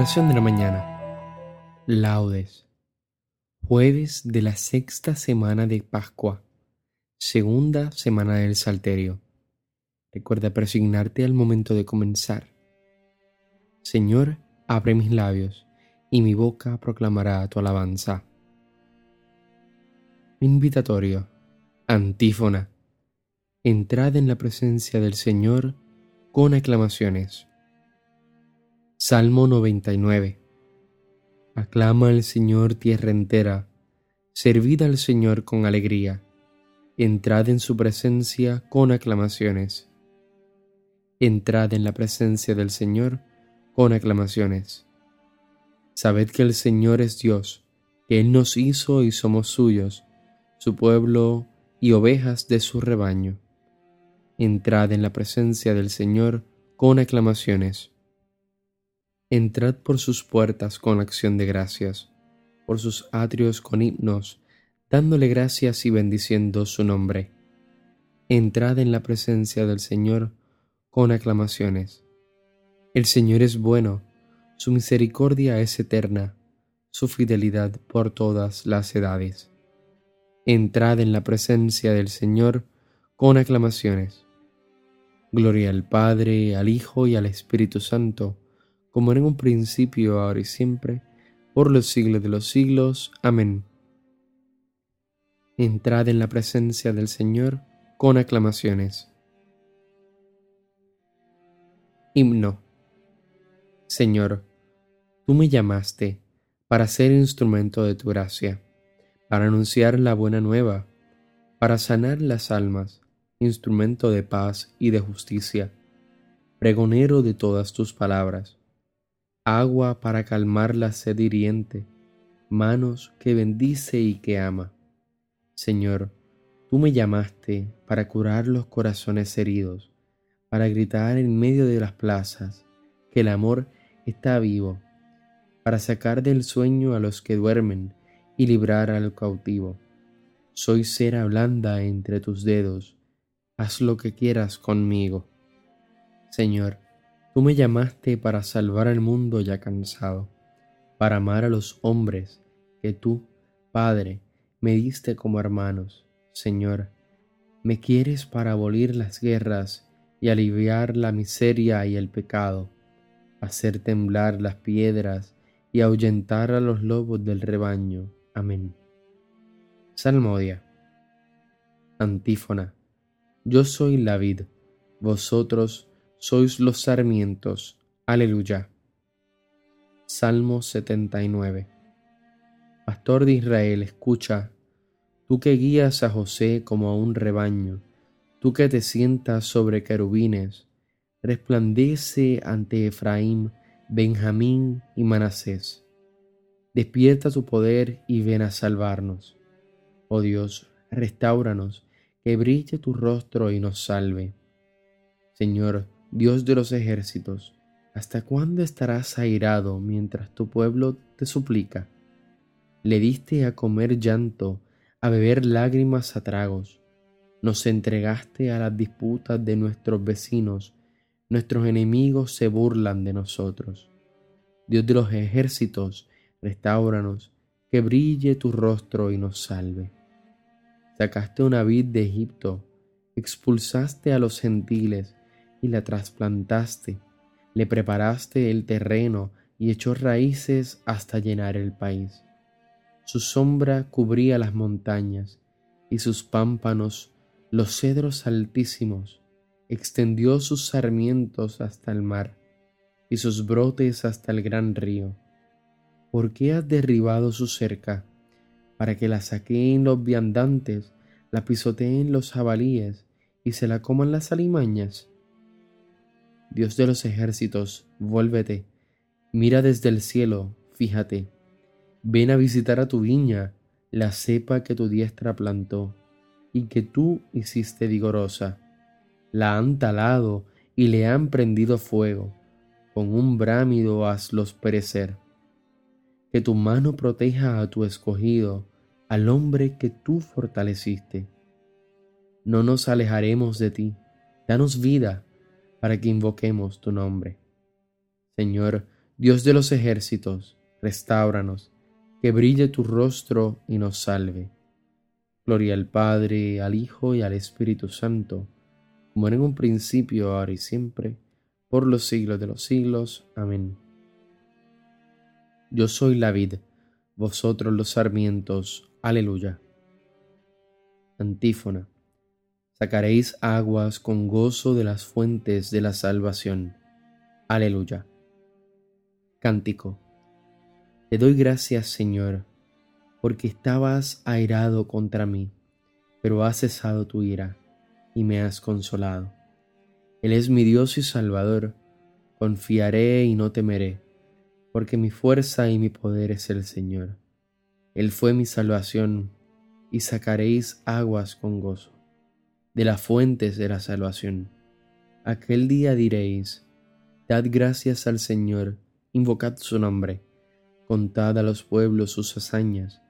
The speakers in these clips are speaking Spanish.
Oración de la mañana. Laudes. Jueves de la sexta semana de Pascua. Segunda semana del Salterio. Recuerda persignarte al momento de comenzar. Señor, abre mis labios, y mi boca proclamará tu alabanza. Invitatorio. Antífona. Entrad en la presencia del Señor con aclamaciones. Salmo 99. Aclama al Señor tierra entera, servid al Señor con alegría, entrad en su presencia con aclamaciones. Entrad en la presencia del Señor con aclamaciones. Sabed que el Señor es Dios, que Él nos hizo y somos suyos, su pueblo y ovejas de su rebaño. Entrad en la presencia del Señor con aclamaciones Entrad por sus puertas con acción de gracias, por sus atrios con himnos, dándole gracias y bendiciendo su nombre. Entrad en la presencia del Señor con aclamaciones. El Señor es bueno, su misericordia es eterna, su fidelidad por todas las edades. Entrad en la presencia del Señor con aclamaciones. Gloria al Padre, al Hijo y al Espíritu Santo, como en un principio, ahora y siempre, por los siglos de los siglos. Amén. Entrad en la presencia del Señor con aclamaciones. Himno. Señor, tú me llamaste para ser instrumento de tu gracia, para anunciar la buena nueva, para sanar las almas, instrumento de paz y de justicia, pregonero de todas tus palabras agua para calmar la sed hiriente, manos que bendice y que ama. Señor, tú me llamaste para curar los corazones heridos, para gritar en medio de las plazas que el amor está vivo, para sacar del sueño a los que duermen y librar al cautivo. Soy cera blanda entre tus dedos, haz lo que quieras conmigo. Señor, Tú me llamaste para salvar al mundo ya cansado, para amar a los hombres que tú, Padre, me diste como hermanos. Señor, me quieres para abolir las guerras y aliviar la miseria y el pecado, hacer temblar las piedras y ahuyentar a los lobos del rebaño. Amén. Salmodia. Antífona. Yo soy la vid, vosotros sois los sarmientos. Aleluya. Salmo 79. Pastor de Israel, escucha, tú que guías a José como a un rebaño, tú que te sientas sobre querubines, resplandece ante Efraín, Benjamín y Manasés. Despierta tu poder y ven a salvarnos. Oh Dios, restauranos, que brille tu rostro y nos salve. Señor, Dios de los ejércitos, ¿hasta cuándo estarás airado mientras tu pueblo te suplica? Le diste a comer llanto, a beber lágrimas a tragos. Nos entregaste a las disputas de nuestros vecinos. Nuestros enemigos se burlan de nosotros. Dios de los ejércitos, restauranos, que brille tu rostro y nos salve. Sacaste una vid de Egipto, expulsaste a los gentiles, y la trasplantaste, le preparaste el terreno y echó raíces hasta llenar el país. Su sombra cubría las montañas y sus pámpanos los cedros altísimos, extendió sus sarmientos hasta el mar y sus brotes hasta el gran río. ¿Por qué has derribado su cerca? Para que la saqueen los viandantes, la pisoteen los jabalíes y se la coman las alimañas. Dios de los ejércitos, vuélvete, mira desde el cielo, fíjate, ven a visitar a tu viña, la cepa que tu diestra plantó y que tú hiciste vigorosa. La han talado y le han prendido fuego, con un brámido hazlos perecer. Que tu mano proteja a tu escogido, al hombre que tú fortaleciste. No nos alejaremos de ti, danos vida para que invoquemos tu nombre. Señor, Dios de los ejércitos, restauranos, que brille tu rostro y nos salve. Gloria al Padre, al Hijo y al Espíritu Santo, como en un principio, ahora y siempre, por los siglos de los siglos. Amén. Yo soy la vid, vosotros los sarmientos. Aleluya. Antífona. Sacaréis aguas con gozo de las fuentes de la salvación. Aleluya. Cántico. Te doy gracias, Señor, porque estabas airado contra mí, pero has cesado tu ira y me has consolado. Él es mi Dios y Salvador, confiaré y no temeré, porque mi fuerza y mi poder es el Señor. Él fue mi salvación, y sacaréis aguas con gozo, de las fuentes de la salvación. Aquel día diréis, Dad gracias al Señor, invocad su nombre, contad a los pueblos sus hazañas,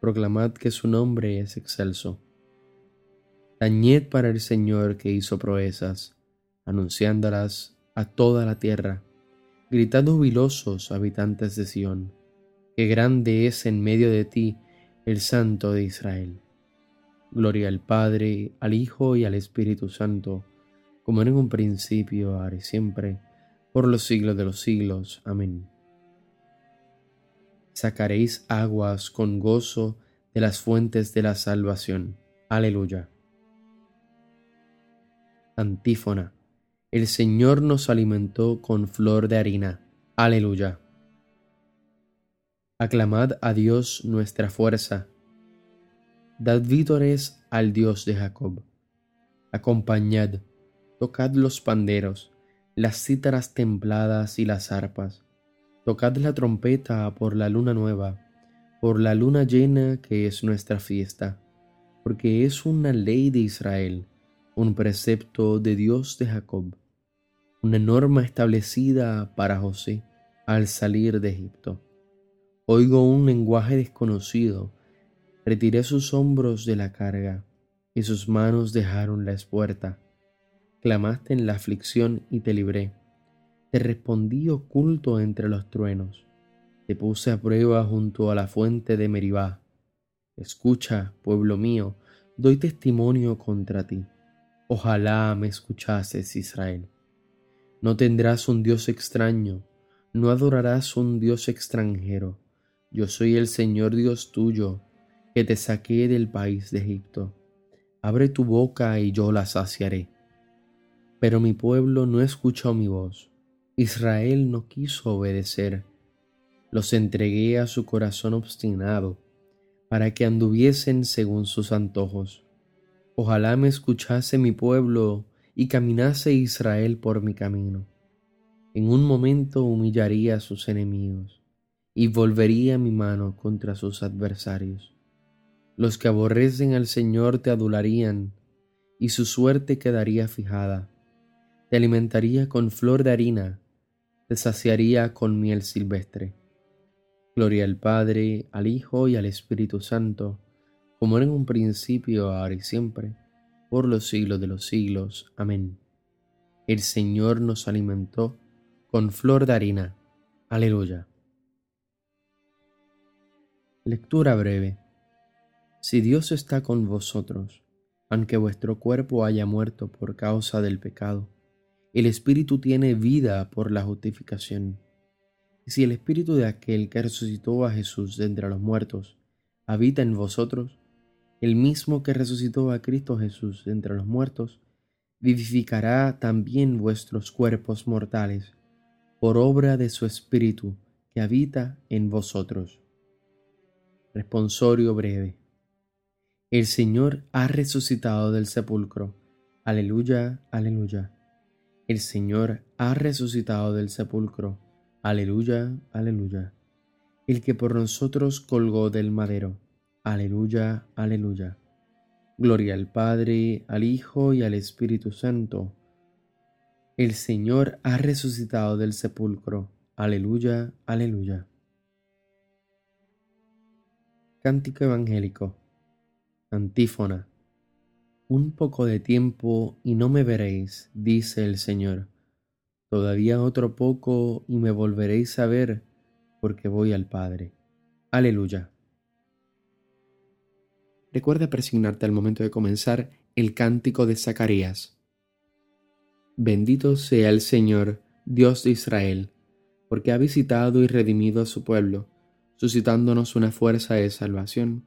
proclamad que su nombre es excelso. Tañed para el Señor que hizo proezas, anunciándolas a toda la tierra. Gritad jubilosos, habitantes de Sión, que grande es en medio de ti el Santo de Israel. Gloria al Padre, al Hijo y al Espíritu Santo, como en un principio, ahora y siempre, por los siglos de los siglos. Amén. Sacaréis aguas con gozo de las fuentes de la salvación. Aleluya. Antífona. El Señor nos alimentó con flor de harina. Aleluya. Aclamad a Dios nuestra fuerza. Dad vítores al Dios de Jacob. Acompañad, tocad los panderos, las cítaras templadas y las arpas. Tocad la trompeta por la luna nueva, por la luna llena que es nuestra fiesta, porque es una ley de Israel, un precepto de Dios de Jacob, una norma establecida para José al salir de Egipto. Oigo un lenguaje desconocido, retiré sus hombros de la carga, y sus manos dejaron la espuerta clamaste en la aflicción y te libré. Te respondí oculto entre los truenos. Te puse a prueba junto a la fuente de Meribá. Escucha, pueblo mío, doy testimonio contra ti. Ojalá me escuchases, Israel. No tendrás un Dios extraño, no adorarás un Dios extranjero. Yo soy el Señor Dios tuyo, que te saqué del país de Egipto. Abre tu boca y yo la saciaré pero mi pueblo no escuchó mi voz. Israel no quiso obedecer. Los entregué a su corazón obstinado, para que anduviesen según sus antojos. Ojalá me escuchase mi pueblo y caminase Israel por mi camino. En un momento humillaría a sus enemigos y volvería mi mano contra sus adversarios. Los que aborrecen al Señor te adularían y su suerte quedaría fijada te alimentaría con flor de harina, te saciaría con miel silvestre. Gloria al Padre, al Hijo y al Espíritu Santo, como en un principio, ahora y siempre, por los siglos de los siglos. Amén. El Señor nos alimentó con flor de harina. Aleluya. Lectura breve. Si Dios está con vosotros, aunque vuestro cuerpo haya muerto por causa del pecado, el Espíritu tiene vida por la justificación. Y si el Espíritu de aquel que resucitó a Jesús de entre los muertos habita en vosotros, el mismo que resucitó a Cristo Jesús de entre los muertos, vivificará también vuestros cuerpos mortales por obra de su Espíritu que habita en vosotros. Responsorio breve. El Señor ha resucitado del sepulcro. Aleluya, aleluya. El Señor ha resucitado del sepulcro. Aleluya, aleluya. El que por nosotros colgó del madero. Aleluya, aleluya. Gloria al Padre, al Hijo y al Espíritu Santo. El Señor ha resucitado del sepulcro. Aleluya, aleluya. Cántico Evangélico. Antífona. Un poco de tiempo y no me veréis, dice el Señor. Todavía otro poco y me volveréis a ver, porque voy al Padre. Aleluya. Recuerda presignarte al momento de comenzar el cántico de Zacarías. Bendito sea el Señor, Dios de Israel, porque ha visitado y redimido a su pueblo, suscitándonos una fuerza de salvación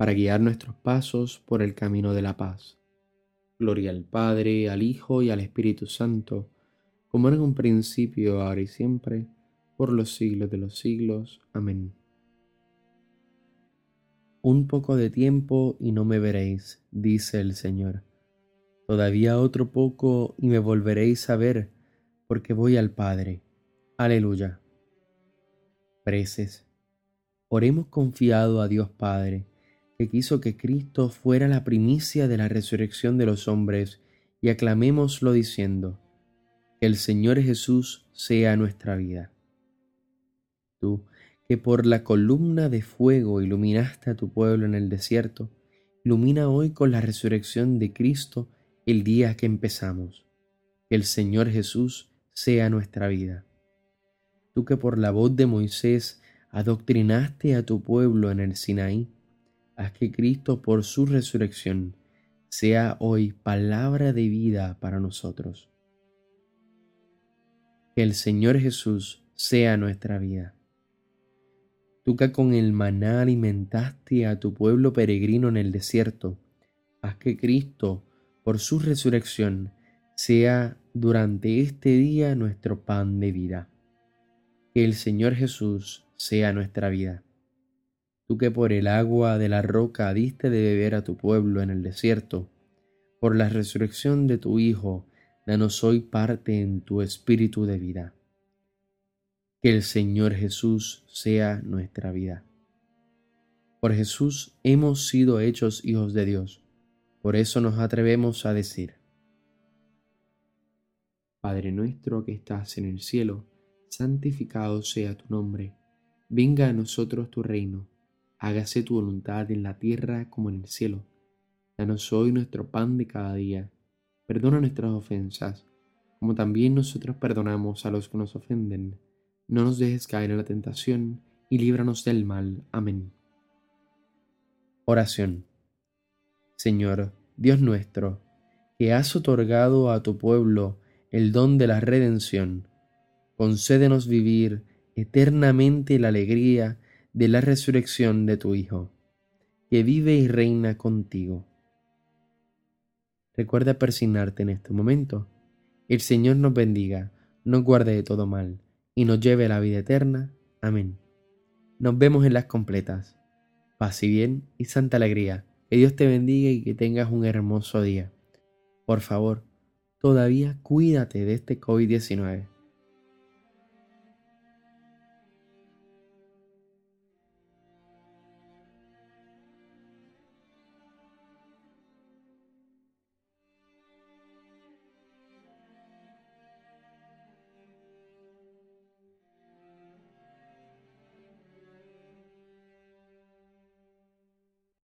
para guiar nuestros pasos por el camino de la paz. Gloria al Padre, al Hijo y al Espíritu Santo, como era en un principio, ahora y siempre, por los siglos de los siglos. Amén. Un poco de tiempo y no me veréis, dice el Señor. Todavía otro poco y me volveréis a ver, porque voy al Padre. Aleluya. Preces. Oremos confiado a Dios Padre, que quiso que Cristo fuera la primicia de la resurrección de los hombres, y aclamémoslo diciendo, que el Señor Jesús sea nuestra vida. Tú, que por la columna de fuego iluminaste a tu pueblo en el desierto, ilumina hoy con la resurrección de Cristo el día que empezamos. Que el Señor Jesús sea nuestra vida. Tú que por la voz de Moisés adoctrinaste a tu pueblo en el Sinaí, haz que Cristo por su resurrección sea hoy palabra de vida para nosotros. Que el Señor Jesús sea nuestra vida. Tú que con el maná alimentaste a tu pueblo peregrino en el desierto, haz que Cristo, por su resurrección, sea durante este día nuestro pan de vida. Que el Señor Jesús sea nuestra vida. Tú que por el agua de la roca diste de beber a tu pueblo en el desierto, por la resurrección de tu Hijo, danos hoy parte en tu espíritu de vida. Que el Señor Jesús sea nuestra vida. Por Jesús hemos sido hechos hijos de Dios. Por eso nos atrevemos a decir, Padre nuestro que estás en el cielo, santificado sea tu nombre. Venga a nosotros tu reino. Hágase tu voluntad en la tierra como en el cielo. Danos hoy nuestro pan de cada día. Perdona nuestras ofensas, como también nosotros perdonamos a los que nos ofenden no nos dejes caer en la tentación, y líbranos del mal. Amén. Oración. Señor, Dios nuestro, que has otorgado a tu pueblo el don de la redención, concédenos vivir eternamente la alegría de la resurrección de tu Hijo, que vive y reina contigo. Recuerda persignarte en este momento. El Señor nos bendiga, nos guarde de todo mal y nos lleve a la vida eterna. Amén. Nos vemos en las completas. Paz y bien y santa alegría. Que Dios te bendiga y que tengas un hermoso día. Por favor, todavía cuídate de este COVID-19.